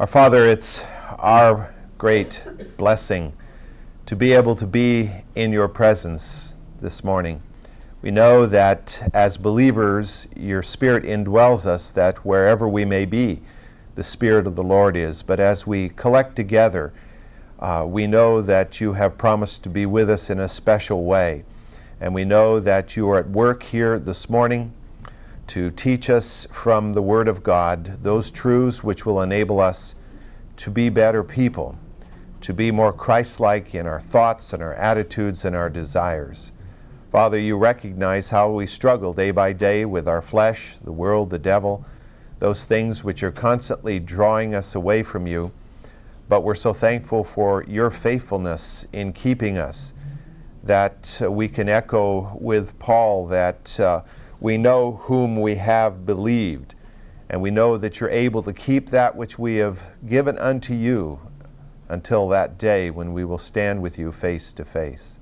Our Father, it's our great blessing to be able to be in your presence this morning. We know that as believers, your Spirit indwells us, that wherever we may be, the Spirit of the Lord is. But as we collect together, uh, we know that you have promised to be with us in a special way. And we know that you are at work here this morning to teach us from the Word of God those truths which will enable us to be better people, to be more Christ like in our thoughts and our attitudes and our desires. Father, you recognize how we struggle day by day with our flesh, the world, the devil, those things which are constantly drawing us away from you. But we're so thankful for your faithfulness in keeping us that uh, we can echo with Paul that. Uh, we know whom we have believed, and we know that you're able to keep that which we have given unto you until that day when we will stand with you face to face.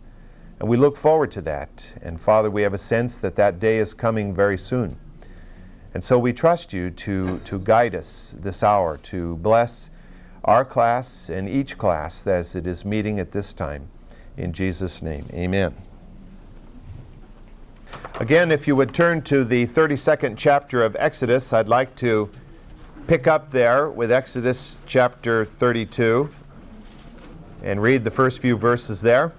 And we look forward to that. And Father, we have a sense that that day is coming very soon. And so we trust you to, to guide us this hour, to bless our class and each class as it is meeting at this time. In Jesus' name, amen. Again, if you would turn to the 32nd chapter of Exodus, I'd like to pick up there with Exodus chapter 32 and read the first few verses there.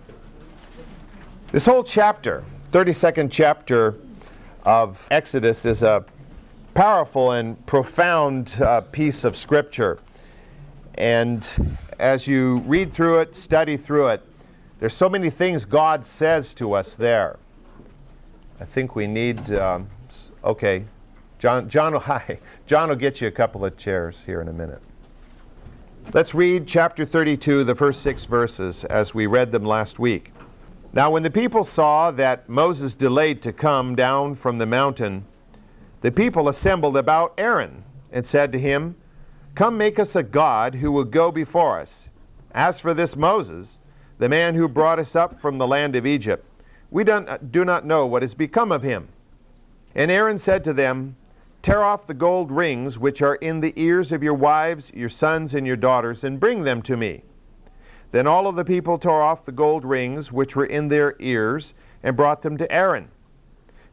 This whole chapter, 32nd chapter of Exodus, is a powerful and profound uh, piece of Scripture. And as you read through it, study through it, there's so many things God says to us there. I think we need, um, okay, John, John, hi. John will get you a couple of chairs here in a minute. Let's read chapter 32, the first six verses, as we read them last week. Now, when the people saw that Moses delayed to come down from the mountain, the people assembled about Aaron and said to him, Come make us a God who will go before us. As for this Moses, the man who brought us up from the land of Egypt, we don't, uh, do not know what has become of him. And Aaron said to them, Tear off the gold rings which are in the ears of your wives, your sons, and your daughters, and bring them to me. Then all of the people tore off the gold rings which were in their ears, and brought them to Aaron.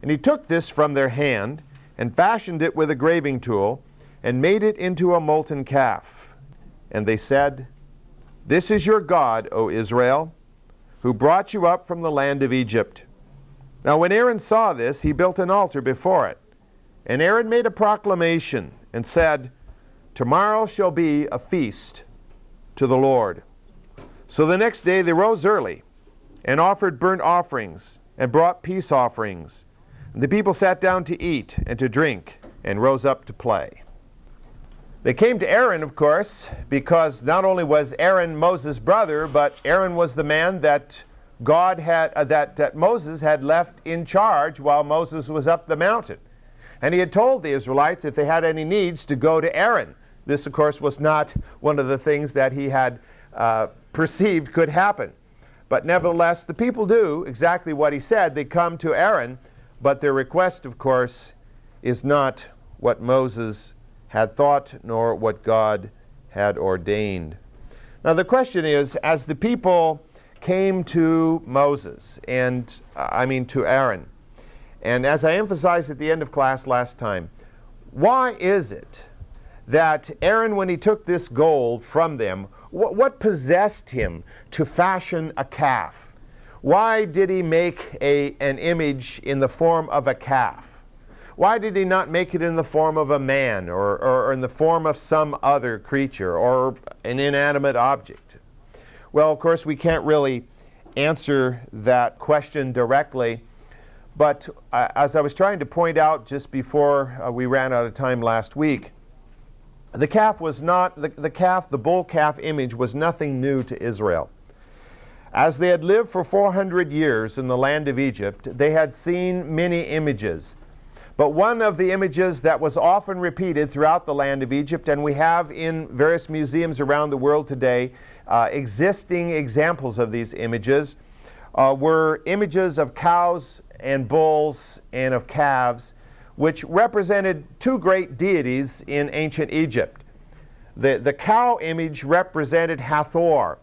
And he took this from their hand, and fashioned it with a graving tool, and made it into a molten calf. And they said, This is your God, O Israel who brought you up from the land of Egypt. Now, when Aaron saw this, he built an altar before it. And Aaron made a proclamation and said, Tomorrow shall be a feast to the Lord. So the next day they rose early and offered burnt offerings and brought peace offerings. And the people sat down to eat and to drink and rose up to play. They came to Aaron, of course, because not only was Aaron Moses' brother, but Aaron was the man that God had uh, that, that Moses had left in charge while Moses was up the mountain. And he had told the Israelites if they had any needs to go to Aaron. This, of course, was not one of the things that he had uh, perceived could happen. But nevertheless, the people do exactly what he said. They come to Aaron, but their request, of course, is not what Moses had thought nor what God had ordained. Now, the question is as the people came to Moses, and uh, I mean to Aaron, and as I emphasized at the end of class last time, why is it that Aaron, when he took this gold from them, wh- what possessed him to fashion a calf? Why did he make a, an image in the form of a calf? Why did he not make it in the form of a man or, or, in the form of some other creature or an inanimate object? Well, of course, we can't really answer that question directly. But uh, as I was trying to point out just before uh, we ran out of time last week, the calf was not, the, the calf, the bull calf image was nothing new to Israel. As they had lived for 400 years in the land of Egypt, they had seen many images. But one of the images that was often repeated throughout the land of Egypt, and we have in various museums around the world today uh, existing examples of these images, uh, were images of cows and bulls and of calves, which represented two great deities in ancient Egypt. The, the cow image represented Hathor.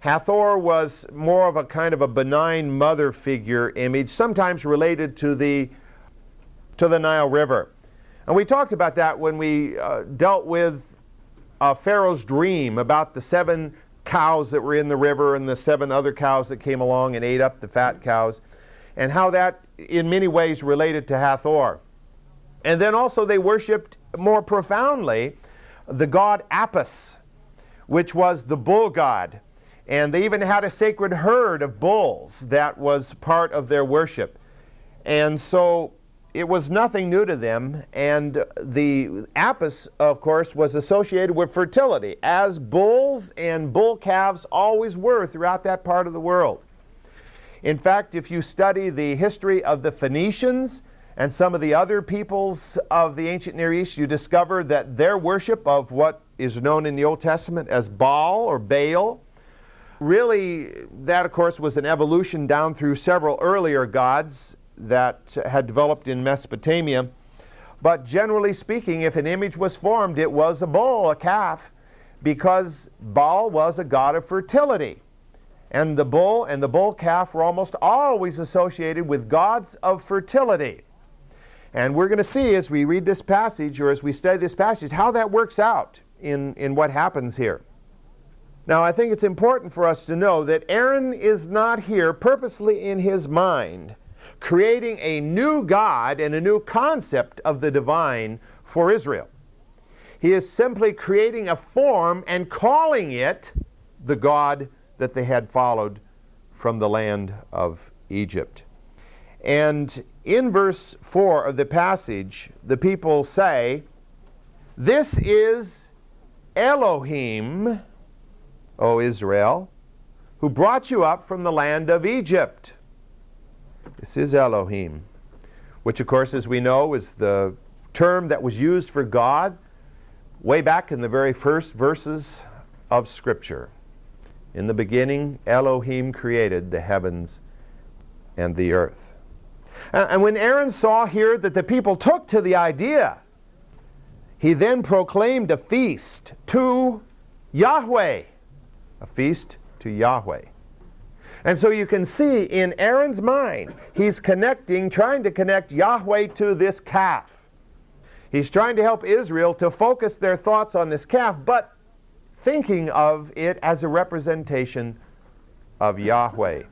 Hathor was more of a kind of a benign mother figure image, sometimes related to the, to the Nile River. And we talked about that when we uh, dealt with uh, Pharaoh's dream about the seven cows that were in the river and the seven other cows that came along and ate up the fat cows, and how that in many ways related to Hathor. And then also they worshiped more profoundly the god Apis, which was the bull god. And they even had a sacred herd of bulls that was part of their worship. And so it was nothing new to them. And the Apis, of course, was associated with fertility, as bulls and bull calves always were throughout that part of the world. In fact, if you study the history of the Phoenicians, and some of the other peoples of the ancient Near East, you discover that their worship of what is known in the Old Testament as Baal or Baal, really, that of course was an evolution down through several earlier gods that had developed in Mesopotamia. But generally speaking, if an image was formed, it was a bull, a calf, because Baal was a god of fertility. And the bull and the bull calf were almost always associated with gods of fertility. And we're going to see as we read this passage or as we study this passage how that works out in, in what happens here. Now, I think it's important for us to know that Aaron is not here purposely in his mind creating a new God and a new concept of the divine for Israel. He is simply creating a form and calling it the God that they had followed from the land of Egypt. And in verse 4 of the passage, the people say, This is Elohim, O Israel, who brought you up from the land of Egypt. This is Elohim, which, of course, as we know, is the term that was used for God way back in the very first verses of Scripture. In the beginning, Elohim created the heavens and the earth. And when Aaron saw here that the people took to the idea, he then proclaimed a feast to Yahweh. A feast to Yahweh. And so you can see in Aaron's mind, he's connecting, trying to connect Yahweh to this calf. He's trying to help Israel to focus their thoughts on this calf, but thinking of it as a representation of Yahweh.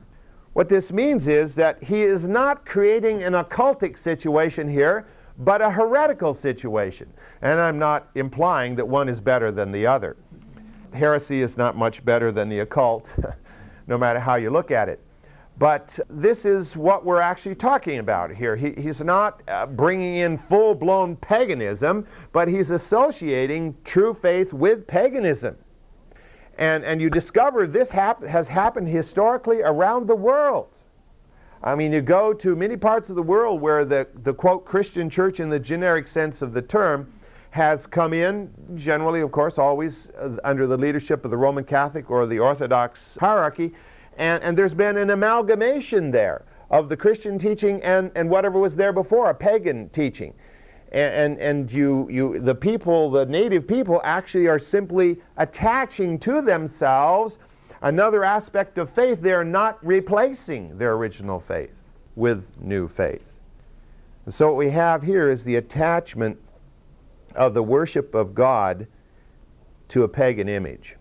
What this means is that he is not creating an occultic situation here, but a heretical situation. And I'm not implying that one is better than the other. Heresy is not much better than the occult, no matter how you look at it. But this is what we're actually talking about here. He, he's not uh, bringing in full blown paganism, but he's associating true faith with paganism. And, and you discover this hap- has happened historically around the world. I mean, you go to many parts of the world where the, the quote Christian church, in the generic sense of the term, has come in, generally, of course, always uh, under the leadership of the Roman Catholic or the Orthodox hierarchy, and, and there's been an amalgamation there of the Christian teaching and, and whatever was there before, a pagan teaching and, and you, you, the people, the native people, actually are simply attaching to themselves another aspect of faith. They are not replacing their original faith with new faith. And so, what we have here is the attachment of the worship of God to a pagan image.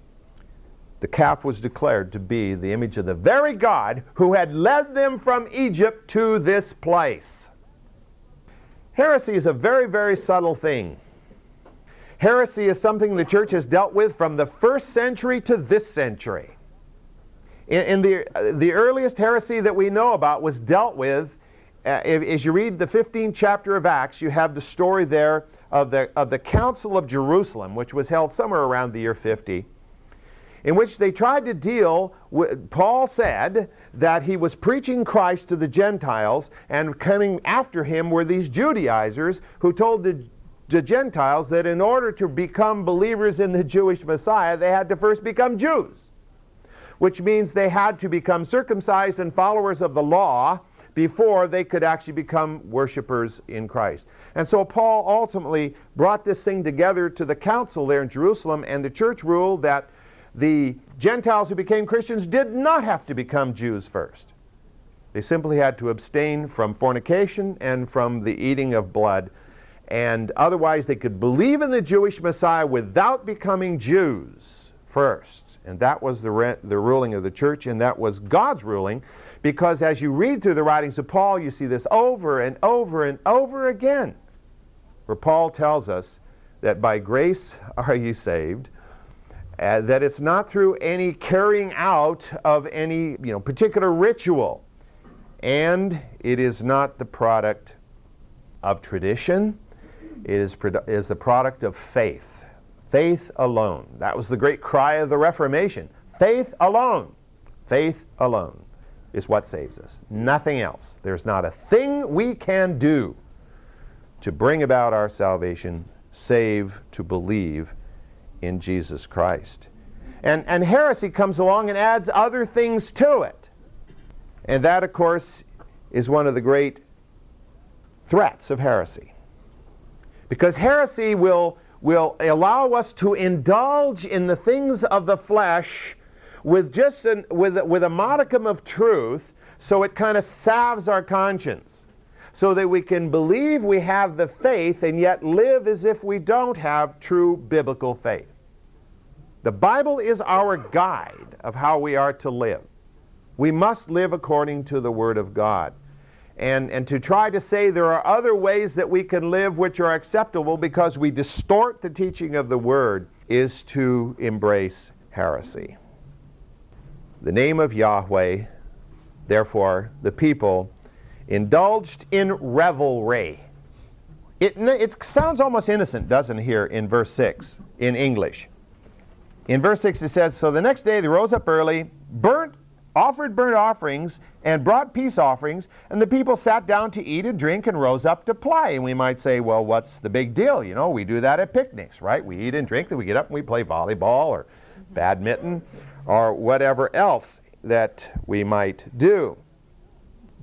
The calf was declared to be the image of the very God who had led them from Egypt to this place. Heresy is a very, very subtle thing. Heresy is something the church has dealt with from the first century to this century. In, in the, uh, the earliest heresy that we know about was dealt with, Uh, as you read the 15th chapter of Acts, you have the story there of the, of the Council of Jerusalem, which was held somewhere around the year 50 in which they tried to deal with, Paul said that he was preaching Christ to the Gentiles, and coming after him were these Judaizers who told the, the Gentiles that in order to become believers in the Jewish Messiah, they had to first become Jews, which means they had to become circumcised and followers of the law before they could actually become worshipers in Christ. And so Paul ultimately brought this thing together to the council there in Jerusalem, and the church ruled that the Gentiles who became Christians did not have to become Jews first. They simply had to abstain from fornication and from the eating of blood. And otherwise, they could believe in the Jewish Messiah without becoming Jews first. And that was the, re- the ruling of the church, and that was God's ruling. Because as you read through the writings of Paul, you see this over and over and over again, where Paul tells us that by grace are you saved, uh, that it's not through any carrying out of any you know, particular ritual, and it is not the product of tradition, it is, is the product of faith. Faith alone. That was the great cry of the Reformation. Faith alone. Faith alone is what saves us. Nothing else. There's not a thing we can do to bring about our salvation save to believe in Jesus Christ. And, and heresy comes along and adds other things to it. And that, of course, is one of the great threats of heresy. Because heresy will, will allow us to indulge in the things of the flesh with just an, with, with a modicum of truth, so it kind of salves our conscience, so that we can believe we have the faith and yet live as if we don't have true biblical faith. The Bible is our guide of how we are to live. We must live according to the Word of God and, and to try to say there are other ways that we can live which are acceptable because we distort the teaching of the Word is to embrace heresy. The name of Yahweh, therefore, the people indulged in revelry. It, it sounds almost innocent, doesn't it, here in verse 6 in English. In verse 6 it says, So the next day they rose up early, burnt offered burnt offerings and brought peace offerings, and the people sat down to eat and drink and rose up to play. And we might say, well, what's the big deal? You know, we do that at picnics, right? We eat and drink, then we get up and we play volleyball or badminton or whatever else that we might do.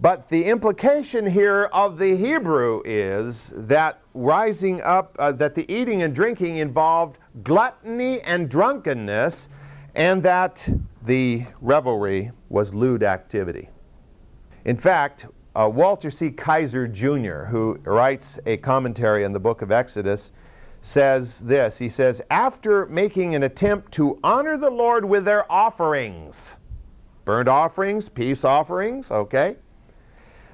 But the implication here of the Hebrew is that rising up, uh, that the eating and drinking involved gluttony and drunkenness, and that the revelry was lewd activity. In fact, uh, Walter C. Kaiser Jr., who writes a commentary on the book of Exodus, says this. He says, After making an attempt to honor the Lord with their offerings, burnt offerings, peace offerings, okay,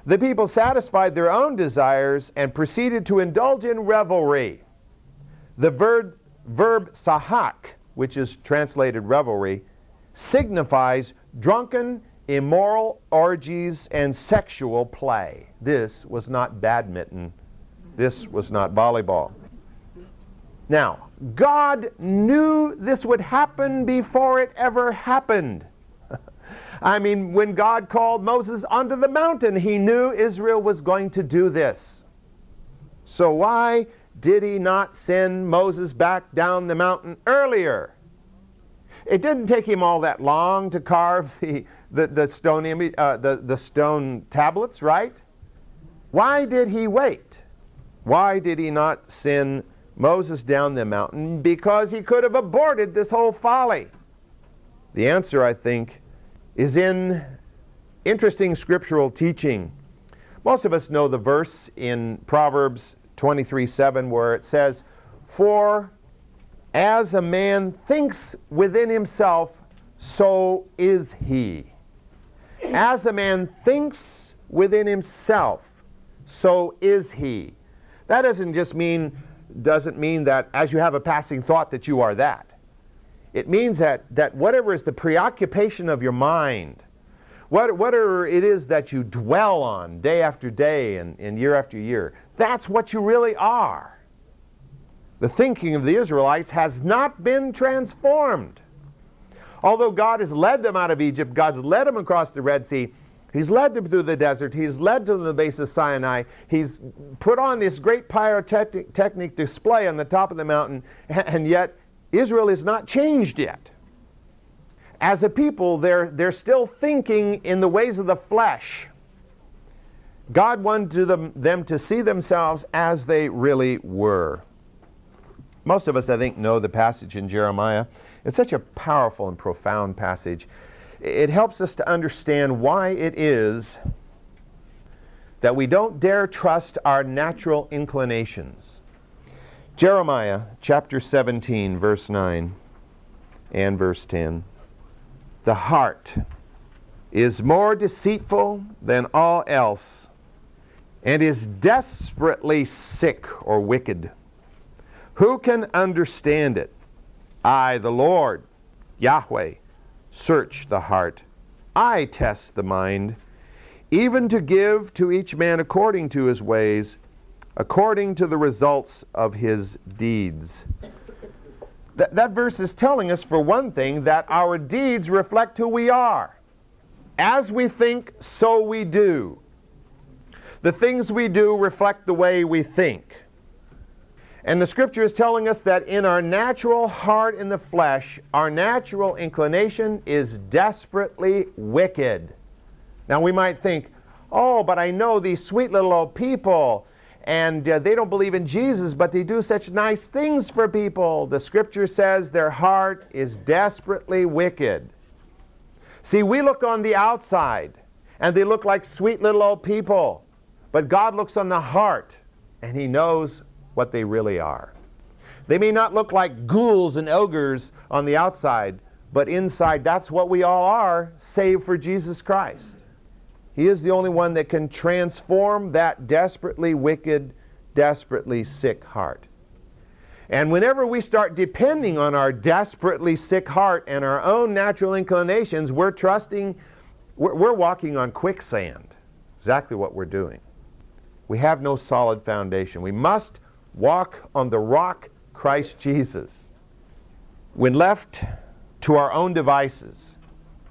the people satisfied their own desires and proceeded to indulge in revelry. The verb, verb sahak, which is translated revelry, signifies drunken, immoral orgies and sexual play. This was not badminton. This was not volleyball. Now, God knew this would happen before it ever happened. I mean, when God called Moses onto the mountain, he knew Israel was going to do this. So, why did he not send Moses back down the mountain earlier? It didn't take him all that long to carve the, the, the, stone, uh, the, the stone tablets, right? Why did he wait? Why did he not send Moses down the mountain? Because he could have aborted this whole folly. The answer, I think, is in interesting scriptural teaching. Most of us know the verse in Proverbs 23 7 where it says, For as a man thinks within himself, so is he. As a man thinks within himself, so is he. That doesn't just mean doesn't mean that as you have a passing thought that you are that. It means that, that whatever is the preoccupation of your mind, what, whatever it is that you dwell on day after day and, and year after year, that's what you really are the thinking of the Israelites has not been transformed. Although God has led them out of Egypt, God's led them across the Red Sea, He's led them through the desert, He's led them to the base of Sinai, He's put on this great pyrotechnic display on the top of the mountain, and yet Israel is not changed yet. As a people, they're, they're still thinking in the ways of the flesh. God wanted them, them to see themselves as they really were. Most of us, I think, know the passage in Jeremiah. It's such a powerful and profound passage. It helps us to understand why it is that we don't dare trust our natural inclinations. Jeremiah chapter 17, verse 9 and verse 10. The heart is more deceitful than all else and is desperately sick or wicked. Who can understand it? I, the Lord, Yahweh, search the heart. I test the mind, even to give to each man according to his ways, according to the results of his deeds. That, that verse is telling us, for one thing, that our deeds reflect who we are. As we think, so we do. The things we do reflect the way we think. And the scripture is telling us that in our natural heart in the flesh, our natural inclination is desperately wicked. Now we might think, oh, but I know these sweet little old people and uh, they don't believe in Jesus, but they do such nice things for people. The scripture says their heart is desperately wicked. See, we look on the outside, and they look like sweet little old people, but God looks on the heart, and He knows what they really are. They may not look like ghouls and ogres on the outside, but inside, that's what we all are, save for Jesus Christ. He is the only one that can transform that desperately wicked, desperately sick heart. And whenever we start depending on our desperately sick heart and our own natural inclinations, we're trusting, we're, we're, walking on quicksand. Exactly what we're doing. We have no solid foundation. We must walk on the rock, Christ Jesus. When left to our own devices,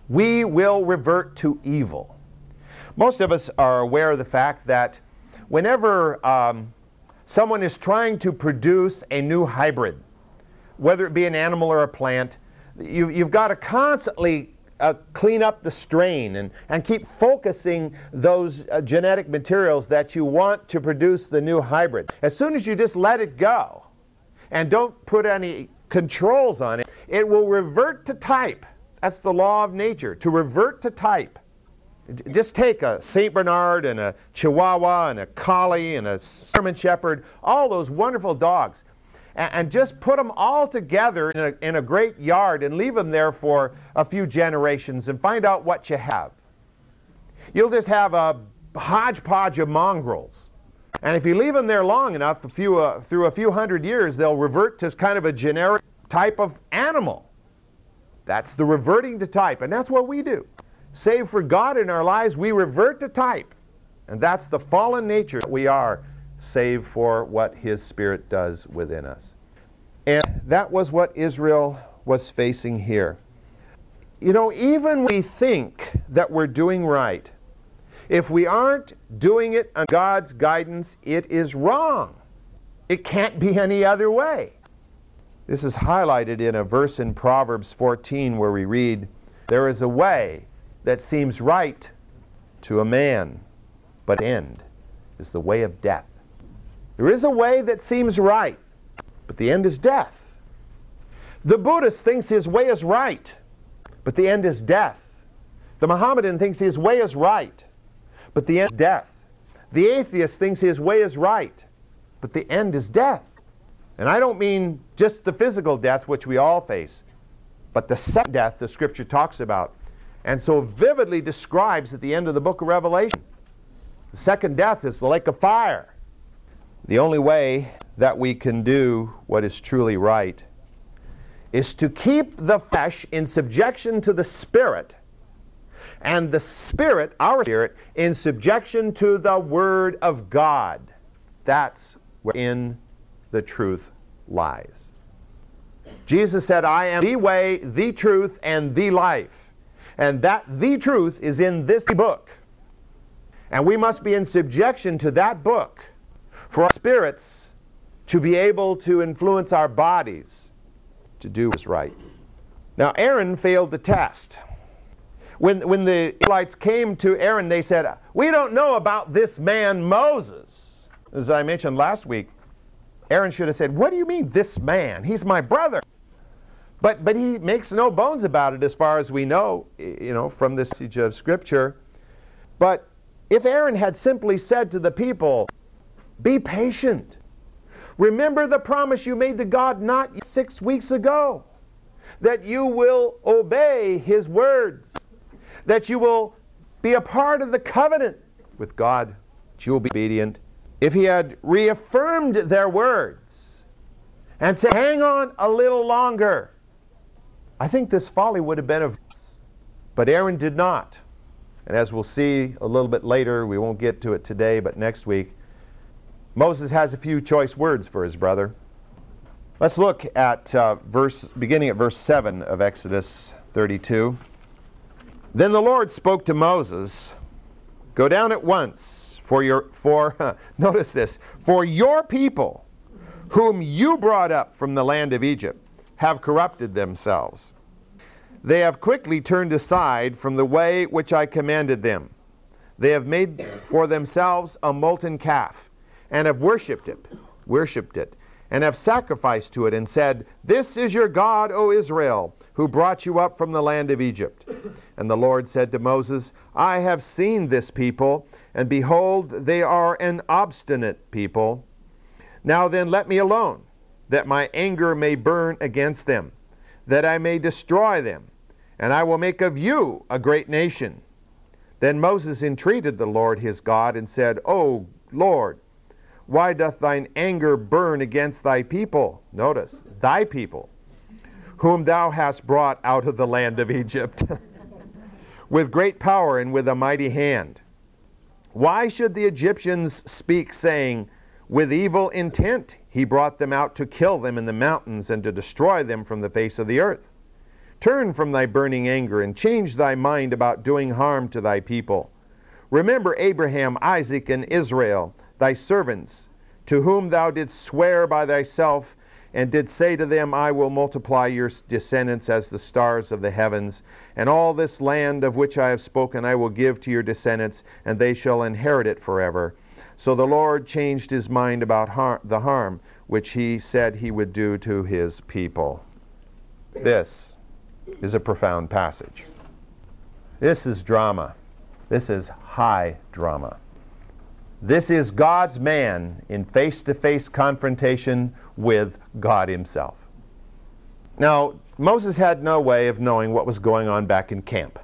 we will revert to evil. Most of us are aware of the fact that whenever um, someone is trying to produce a new hybrid, whether it be an animal or a plant, you, you've got to constantly uh, clean up the strain and, and keep focusing those uh, genetic materials that you want to produce the new hybrid. As soon as you just let it go and don't put any controls on it, it will revert to type. That's the law of nature, to revert to type. Just take a St. Bernard and a Chihuahua and a Collie and a German Shepherd, all those wonderful dogs, and, just put them all together in a, in a great yard and leave them there for a few generations and find out what you have. You'll just have a hodgepodge of mongrels. And if you leave them there long enough, a few, uh, through a few hundred years, they'll revert to kind of a generic type of animal. That's the reverting to type, and that's what we do. Save for God in our lives, we revert to type. And that's the fallen nature that we are, save for what His Spirit does within us. And that was what Israel was facing here. You know, even we think that we're doing right, if we aren't doing it on God's guidance, it is wrong. It can't be any other way. This is highlighted in a verse in Proverbs 14 where we read, There is a way that seems right to a man, but end is the way of death. There is a way that seems right, but the end is death. The Buddhist thinks his way is right, but the end is death. The Mohammedan thinks his way is right, but the end is death. The atheist thinks his way is right, but the end is death. And I don't mean just the physical death which we all face, but the second death the scripture talks about and so vividly describes at the end of the book of Revelation. The second death is the lake of fire. The only way that we can do what is truly right is to keep the flesh in subjection to the spirit and the spirit, our spirit, in subjection to the Word of God. That's wherein the truth lies. Jesus said, I am the way, the truth, and the life. And that the truth is in this book. And we must be in subjection to that book for our spirits to be able to influence our bodies to do what's right. Now, Aaron failed the test. When, when the Israelites came to Aaron, they said, We don't know about this man Moses. As I mentioned last week, Aaron should have said, What do you mean, this man? He's my brother. But, but he makes no bones about it as far as we know, you know, from this passage of Scripture. But if Aaron had simply said to the people, Be patient, remember the promise you made to God not six weeks ago, that you will obey his words, that you will be a part of the covenant with God, that you will be obedient. If he had reaffirmed their words and said, Hang on a little longer, I think this folly would have been of. But Aaron did not. And as we'll see a little bit later, we won't get to it today, but next week, Moses has a few choice words for his brother. Let's look at uh, verse, beginning at verse 7 of Exodus 32. Then the Lord spoke to Moses, Go down at once, for your, for, notice this, for your people, whom you brought up from the land of Egypt, have corrupted themselves. They have quickly turned aside from the way which I commanded them. They have made for themselves a molten calf, and have worshipped it, worshipped it, and have sacrificed to it, and said, This is your God, O Israel, who brought you up from the land of Egypt. And the Lord said to Moses, I have seen this people, and behold, they are an obstinate people. Now then, let me alone that my anger may burn against them, that I may destroy them, and I will make of you a great nation. Then Moses entreated the Lord his God and said, O Lord, why doth thine anger burn against thy people? Notice, thy people, whom thou hast brought out of the land of Egypt, with great power and with a mighty hand. Why should the Egyptians speak, saying, With evil intent he brought them out to kill them in the mountains and to destroy them from the face of the earth. Turn from thy burning anger and change thy mind about doing harm to thy people. Remember Abraham, Isaac, and Israel, thy servants, to whom thou didst swear by thyself, and did say to them, I will multiply your descendants as the stars of the heavens, and all this land of which I have spoken I will give to your descendants, and they shall inherit it forever. So the Lord changed his mind about har- the harm which he said he would do to his people. This is a profound passage. This is drama. This is high drama. This is God's man in face to face confrontation with God Himself. Now, Moses had no way of knowing what was going on back in camp.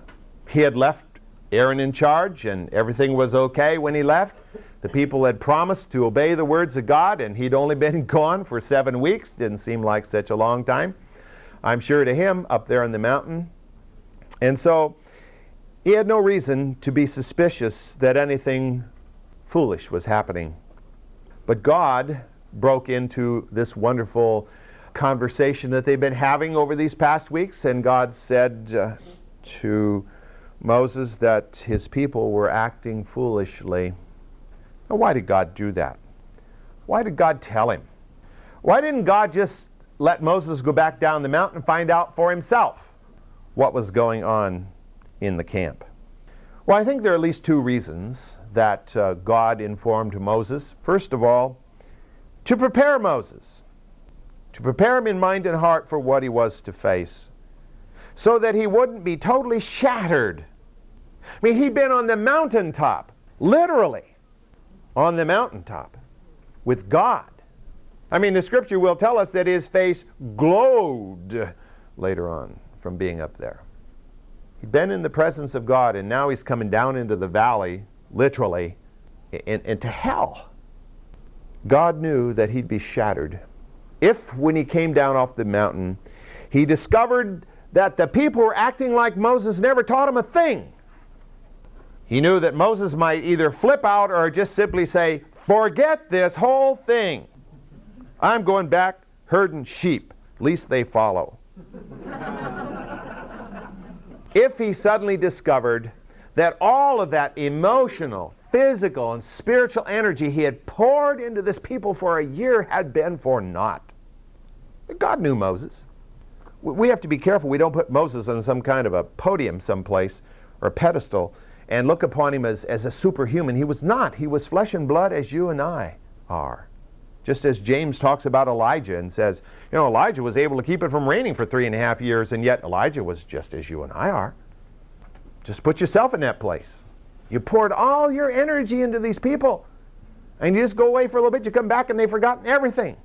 He had left Aaron in charge, and everything was okay when he left. The people had promised to obey the words of God, and he'd only been gone for seven weeks. Didn't seem like such a long time, I'm sure, to him up there on the mountain. And so he had no reason to be suspicious that anything foolish was happening. But God broke into this wonderful conversation that they've been having over these past weeks, and God said uh, to Moses that his people were acting foolishly. Now, why did God do that? Why did God tell him? Why didn't God just let Moses go back down the mountain and find out for himself what was going on in the camp? Well, I think there are at least two reasons that uh, God informed Moses. First of all, to prepare Moses, to prepare him in mind and heart for what he was to face, so that he wouldn't be totally shattered. I mean, he'd been on the mountaintop, literally on the mountaintop with God. I mean, the scripture will tell us that his face glowed later on from being up there. He'd been in the presence of God, and now he's coming down into the valley, literally, into hell. God knew that he'd be shattered. If, when he came down off the mountain, he discovered that the people were acting like Moses never taught him a thing, he knew that Moses might either flip out or just simply say, Forget this whole thing. I'm going back herding sheep. Least they follow. if he suddenly discovered that all of that emotional, physical, and spiritual energy he had poured into this people for a year had been for naught. God knew Moses. We have to be careful we don't put Moses on some kind of a podium someplace or pedestal and look upon him as, as a superhuman. He was not. He was flesh and blood as you and I are. Just as James talks about Elijah and says, you know, Elijah was able to keep it from raining for three and a half years, and yet Elijah was just as you and I are. Just put yourself in that place. You poured all your energy into these people, and you just go away for a little bit, you come back, and they've forgotten everything.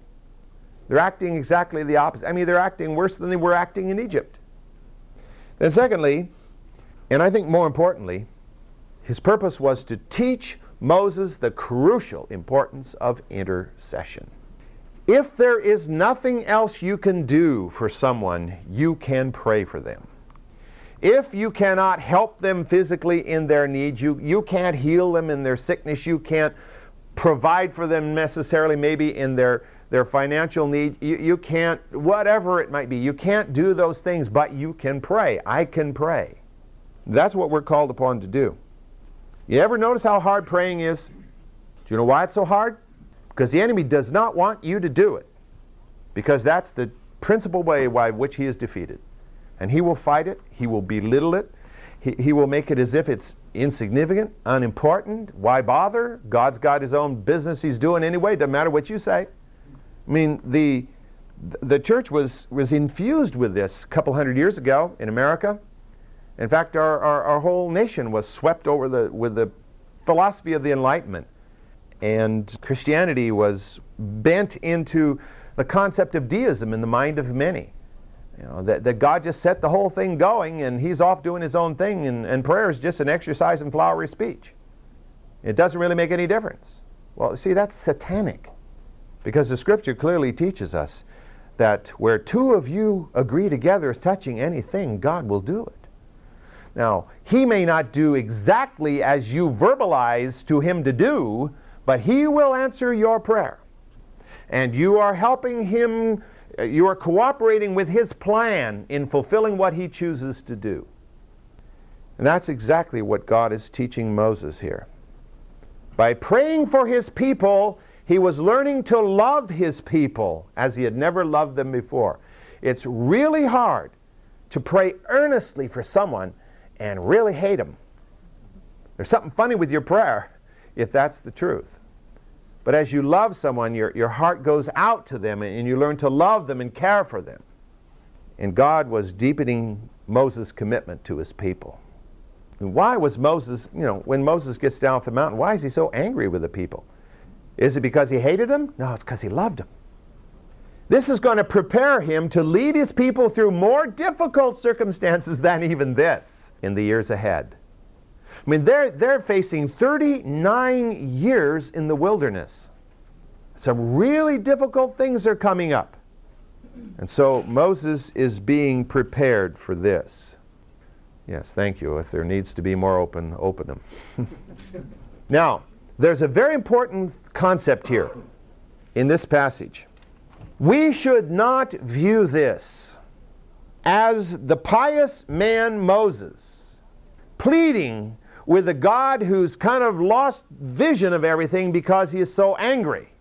They're acting exactly the opposite. I mean, they're acting worse than they were acting in Egypt. Then, secondly, and I think more importantly, his purpose was to teach Moses the crucial importance of intercession. If there is nothing else you can do for someone, you can pray for them. If you cannot help them physically in their needs, you, you can't heal them in their sickness, you can't provide for them necessarily, maybe in their, their financial need, you, you can't, whatever it might be, you can't do those things, but you can pray. I can pray. That's what we're called upon to do. You ever notice how hard praying is? Do you know why it's so hard? Because the enemy does not want you to do it. Because that's the principal way by which he is defeated. And he will fight it, he will belittle it, he, he will make it as if it's insignificant, unimportant. Why bother? God's got his own business he's doing anyway, doesn't matter what you say. I mean, the, the church was, was infused with this a couple hundred years ago in America. In fact, our, our, our whole nation was swept over the, with the philosophy of the Enlightenment and Christianity was bent into the concept of deism in the mind of many. You know, that, that God just set the whole thing going and he's off doing his own thing, and, and prayer is just an exercise in flowery speech. It doesn't really make any difference. Well, see, that's satanic because the scripture clearly teaches us that where two of you agree together as touching anything, God will do it. Now, he may not do exactly as you verbalize to him to do, but He will answer your prayer. And you are helping Him, Uh, you are cooperating with His plan in fulfilling what He chooses to do. And that's exactly what God is teaching Moses here. By praying for His people, he was learning to love his people as he had never loved them before. It's really hard to pray earnestly for someone and really hate them. There's something funny with your prayer if that's the truth. But as you love someone, your, your heart goes out to them and you learn to love them and care for them. And God was deepening Moses' commitment to his people. And why was Moses, you know, when Moses gets down off the mountain, why is he so angry with the people? Is it because he hated them? No, it's because he loved them. This is going to prepare him to lead his people through more difficult circumstances than even this in the years ahead. I mean, they're, they're facing 39 years in the wilderness. Some really difficult things are coming up. And so Moses is being prepared for this. Yes, thank you. If there needs to be more open, open them. now, there's a very important concept here in this passage. We should not view this as the pious man Moses pleading with a God who's kind of lost vision of everything because he is so angry.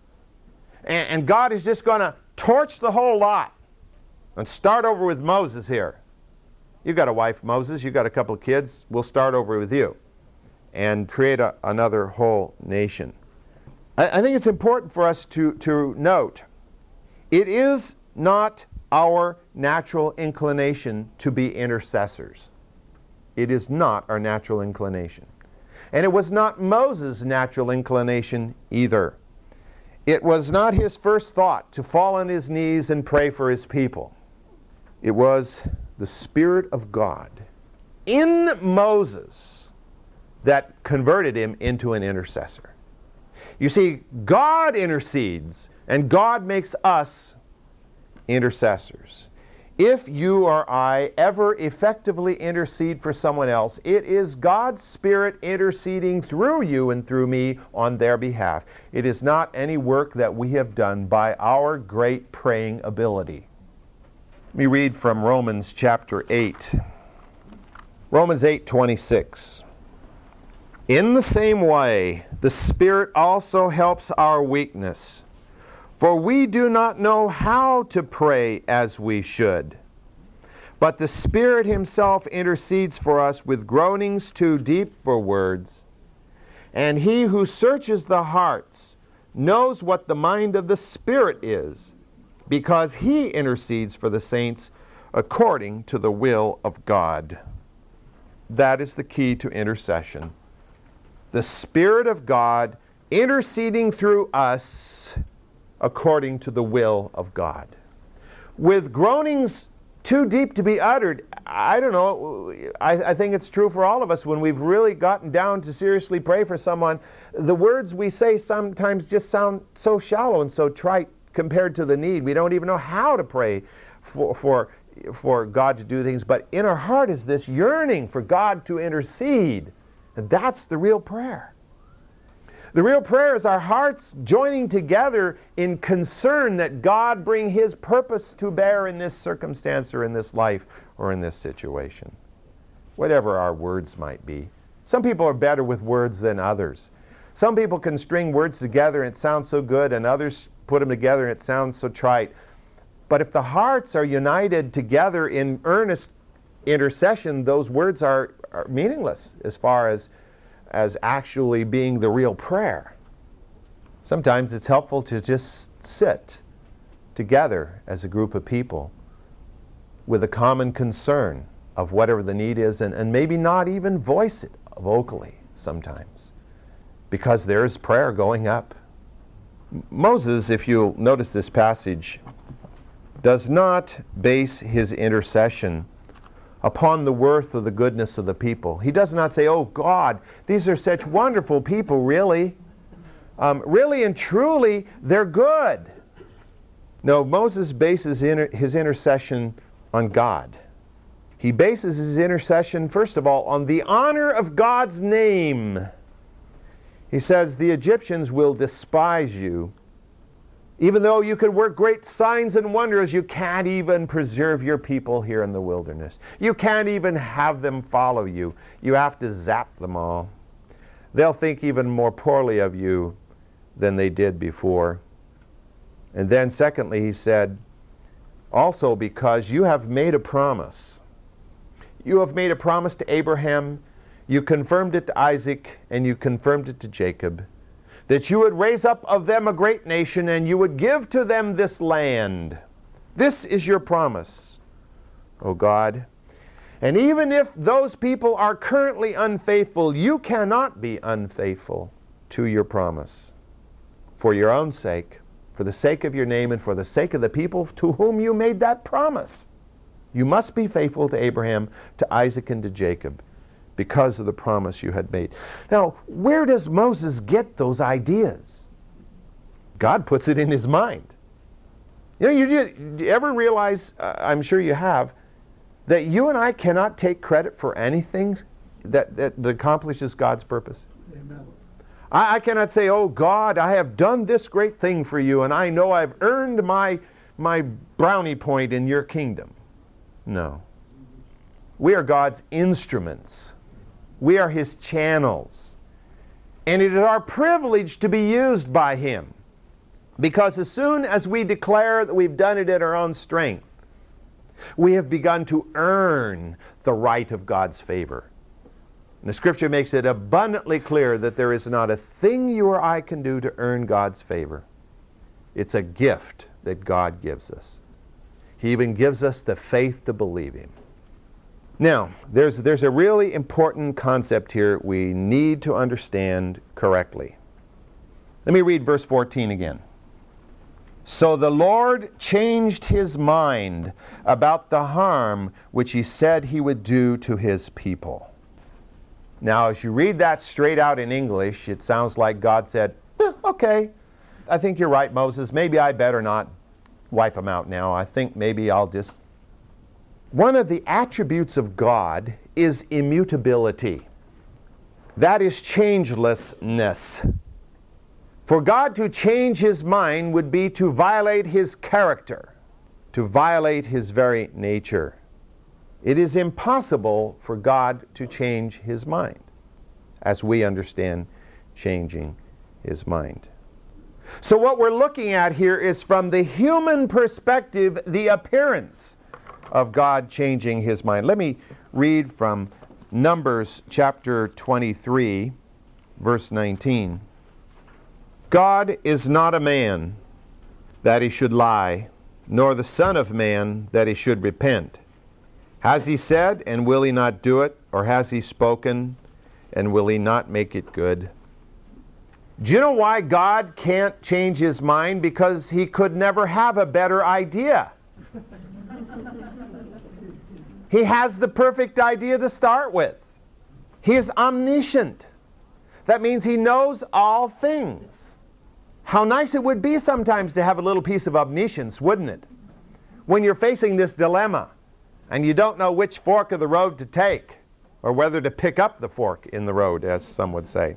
And, and God is just going to torch the whole lot. And start over with Moses here. You've got a wife, Moses. You've got a couple of kids. We'll start over with you and create a, another whole nation. I, I think it's important for us to, to note it is not our natural inclination to be intercessors. It is not our natural inclination. And it was not Moses' natural inclination either. It was not his first thought to fall on his knees and pray for his people. It was the Spirit of God in Moses that converted him into an intercessor. You see, God intercedes, and God makes us intercessors. If you or I ever effectively intercede for someone else, it is God's Spirit interceding through you and through me on their behalf. It is not any work that we have done by our great praying ability. Let me read from Romans chapter 8. Romans 8:26. In the same way, the Spirit also helps our weakness. For we do not know how to pray as we should. But the Spirit Himself intercedes for us with groanings too deep for words. And He who searches the hearts knows what the mind of the Spirit is, because He intercedes for the saints according to the will of God. That is the key to intercession. The Spirit of God interceding through us according to the will of God. With groanings too deep to be uttered, I don't know, I, I, think it's true for all of us when we've really gotten down to seriously pray for someone. The words we say sometimes just sound so shallow and so trite compared to the need. We don't even know how to pray for, for, for God to do things, but in our heart is this yearning for God to intercede. And that's the real prayer. The real prayer is our hearts joining together in concern that God bring His purpose to bear in this circumstance or in this life or in this situation. Whatever our words might be. Some people are better with words than others. Some people can string words together and it sounds so good, and others put them together and it sounds so trite. But if the hearts are united together in earnest intercession, those words are, are meaningless as far as as actually being the real prayer. Sometimes it's helpful to just sit together as a group of people with a common concern of whatever the need is and, and maybe not even voice it vocally sometimes because there is prayer going up. Moses, if you'll notice this passage, does not base his intercession upon the worth of the goodness of the people. He does not say, Oh God, these are such wonderful people, really. Um, really and truly, they're good. No, Moses bases inter- his intercession on God. He bases his intercession, first of all, on the honor of God's name. He says, The Egyptians will despise you even though you could work great signs and wonders, you can't even preserve your people here in the wilderness. You can't even have them follow you. You have to zap them all. They'll think even more poorly of you than they did before. And then, secondly, he said, also because you have made a promise. You have made a promise to Abraham, you confirmed it to Isaac, and you confirmed it to Jacob that you would raise up of them a great nation, and you would give to them this land. This is your promise, O God. And even if those people are currently unfaithful, you cannot be unfaithful to your promise. For your own sake, for the sake of your name, and for the sake of the people to whom you made that promise. You must be faithful to Abraham, to Isaac, and to Jacob because of the promise you had made. Now, where does Moses get those ideas? God puts it in his mind. You know, you, you ever realize, uh, I'm sure you have, that you and I cannot take credit for anything that, that, that accomplishes God's purpose? Amen. I, I cannot say, oh God, I have done this great thing for you, and I know I've earned my, my brownie point in your kingdom. No. We are God's instruments we are His channels. And it is our privilege to be used by Him. Because as soon as we declare that we've done it in our own strength, we have begun to earn the right of God's favor. And the scripture makes it abundantly clear that there is not a thing you or I can do to earn God's favor. It's a gift that God gives us. He even gives us the faith to believe Him. Now, there's, there's a really important concept here we need to understand correctly. Let me read verse 14 again. So the Lord changed his mind about the harm which he said he would do to his people. Now, as you read that straight out in English, it sounds like God said, eh, Okay, I think you're right, Moses. Maybe I better not wipe them out now. I think maybe I'll just one of the attributes of God is immutability. That is changelessness. For God to change his mind would be to violate his character, to violate his very nature. It is impossible for God to change his mind, as we understand changing his mind. So, what we're looking at here is from the human perspective, the appearance of God changing his mind. Let me read from Numbers chapter 23, verse 19. God is not a man that he should lie, nor the Son of Man that he should repent. Has he said, and will he not do it? Or has he spoken, and will he not make it good? Do you know why God can't change his mind? Because he could never have a better idea. He has the perfect idea to start with. He is omniscient. That means he knows all things. How nice it would be sometimes to have a little piece of omniscience, wouldn't it? When you're facing this dilemma and you don't know which fork of the road to take, or whether to pick up the fork in the road, as some would say.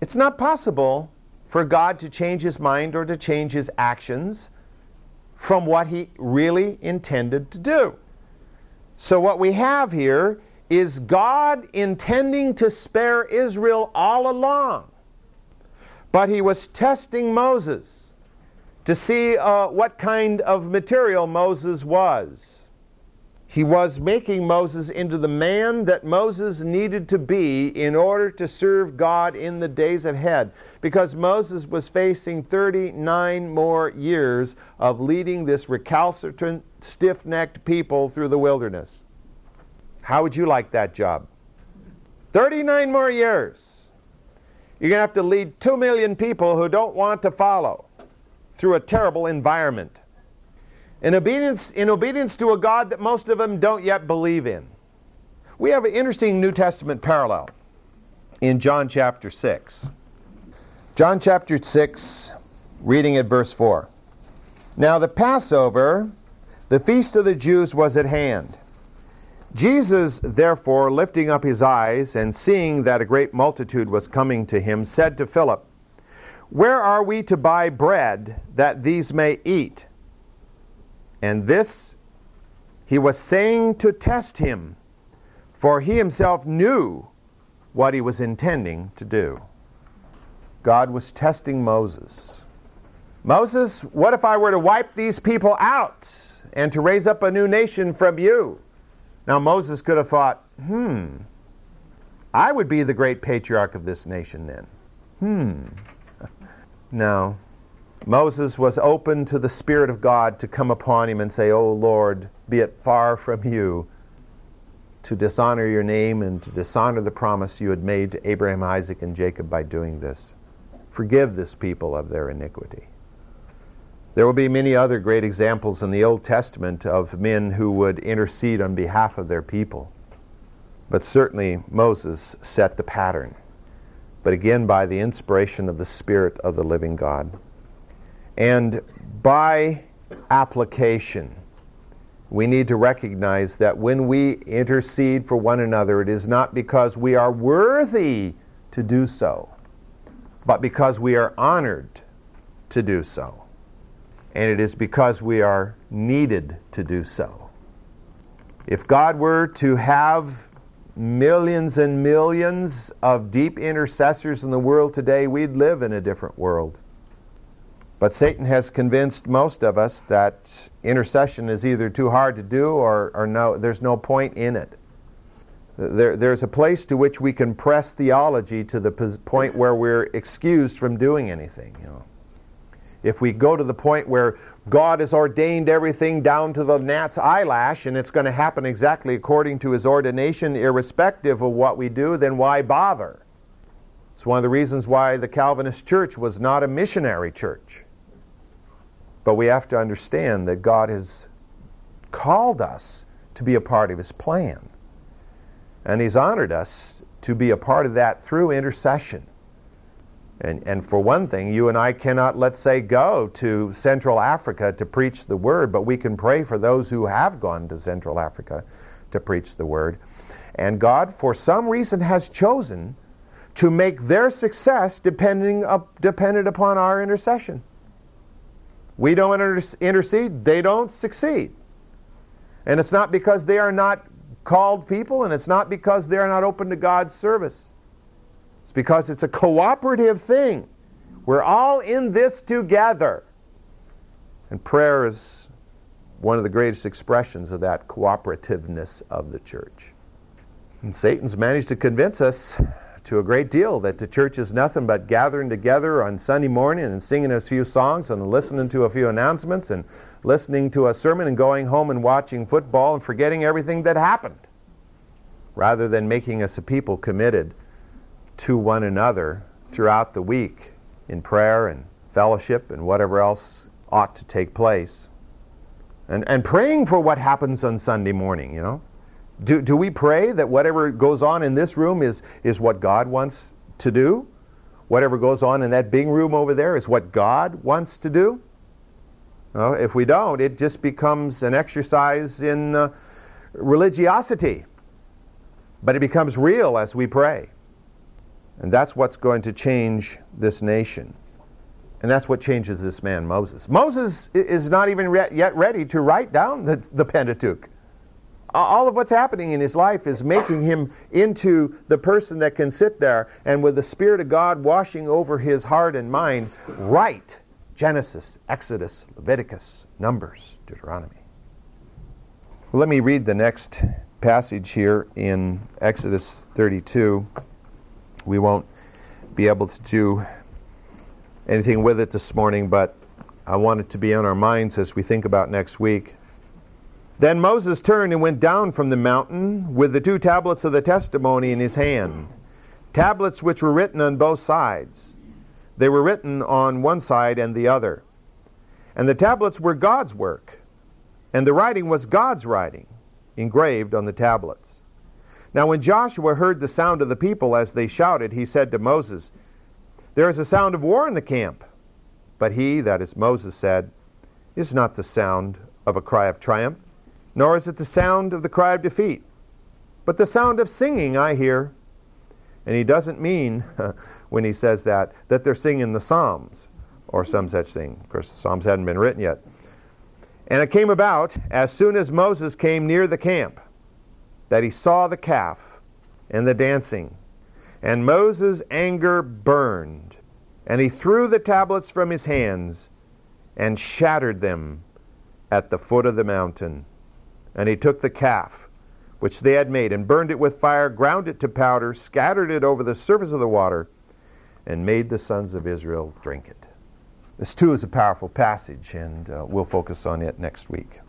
It's not possible for God to change his mind or to change his actions from what he really intended to do. So, what we have here is God intending to spare Israel all along, but he was testing Moses to see uh, what kind of material Moses was. He was making Moses into the man that Moses needed to be in order to serve God in the days ahead. Because Moses was facing 39 more years of leading this recalcitrant, stiff necked people through the wilderness. How would you like that job? 39 more years. You're going to have to lead 2 million people who don't want to follow through a terrible environment in obedience, in obedience to a God that most of them don't yet believe in. We have an interesting New Testament parallel in John chapter 6. John chapter 6, reading at verse 4. Now the Passover, the feast of the Jews, was at hand. Jesus, therefore, lifting up his eyes and seeing that a great multitude was coming to him, said to Philip, Where are we to buy bread that these may eat? And this he was saying to test him, for he himself knew what he was intending to do. God was testing Moses. Moses, what if I were to wipe these people out and to raise up a new nation from you? Now, Moses could have thought, hmm, I would be the great patriarch of this nation then. Hmm. No, Moses was open to the Spirit of God to come upon him and say, Oh Lord, be it far from you to dishonor your name and to dishonor the promise you had made to Abraham, Isaac, and Jacob by doing this. Forgive this people of their iniquity. There will be many other great examples in the Old Testament of men who would intercede on behalf of their people. But certainly Moses set the pattern, but again by the inspiration of the Spirit of the living God. And by application, we need to recognize that when we intercede for one another, it is not because we are worthy to do so, but because we are honored to do so. And it is because we are needed to do so. If God were to have millions and millions of deep intercessors in the world today, we'd live in a different world. But Satan has convinced most of us that intercession is either too hard to do or, or no, there's no point in it. There, there's a place to which we can press theology to the point where we're excused from doing anything. You know. If we go to the point where God has ordained everything down to the gnat's eyelash and it's going to happen exactly according to his ordination, irrespective of what we do, then why bother? It's one of the reasons why the Calvinist church was not a missionary church. But we have to understand that God has called us to be a part of His plan. And He's honored us to be a part of that through intercession. And, and for one thing, you and I cannot, let's say, go to Central Africa to preach the word, but we can pray for those who have gone to Central Africa to preach the word. And God, for some reason, has chosen to make their success depending up, dependent upon our intercession. We don't intercede, they don't succeed. And it's not because they are not called people, and it's not because they are not open to God's service. It's because it's a cooperative thing. We're all in this together. And prayer is one of the greatest expressions of that cooperativeness of the church. And Satan's managed to convince us to a great deal that the church is nothing but gathering together on Sunday morning and singing a few songs and listening to a few announcements and listening to a sermon and going home and watching football and forgetting everything that happened, rather than making us a people committed to one another throughout the week in prayer and fellowship and whatever else ought to take place. And, and praying for what happens on Sunday morning, you know. Do, do we pray that whatever goes on in this room is, is what God wants to do? Whatever goes on in that big room over there is what God wants to do? If we don't, it just becomes an exercise in uh, religiosity. But it becomes real as we pray. And that's what's going to change this nation. And that's what changes this man, Moses. Moses is not even re- yet ready to write down the, the Pentateuch. All of what's happening in his life is making him into the person that can sit there and, with the Spirit of God washing over his heart and mind, write Genesis, Exodus, Leviticus, Numbers, Deuteronomy. Well, let me read the next passage here in Exodus 32. We won't be able to do anything with it this morning, but I want it to be on our minds as we think about next week. Then Moses turned and went down from the mountain with the two tablets of the testimony in his hand, tablets which were written on both sides. They were written on one side and the other. And the tablets were God's work, and the writing was God's writing, engraved on the tablets. Now, when Joshua heard the sound of the people as they shouted, he said to Moses, there is a sound of war in the camp. But he, that is Moses, said, Is not the sound of a cry of triumph, nor is it the sound of the cry of defeat, but the sound of singing I hear. And he doesn't mean, when he says that, that they're singing the Psalms or some such thing. Of course, the Psalms hadn't been written yet. And it came about, as soon as Moses came near the camp, that he saw the calf and the dancing. And Moses' anger burned and he threw the tablets from his hands and shattered them at the foot of the mountain. And he took the calf which they had made and burned it with fire, ground it to powder, scattered it over the surface of the water, and made the sons of Israel drink it. This too is a powerful passage, and uh, we'll focus on it next week.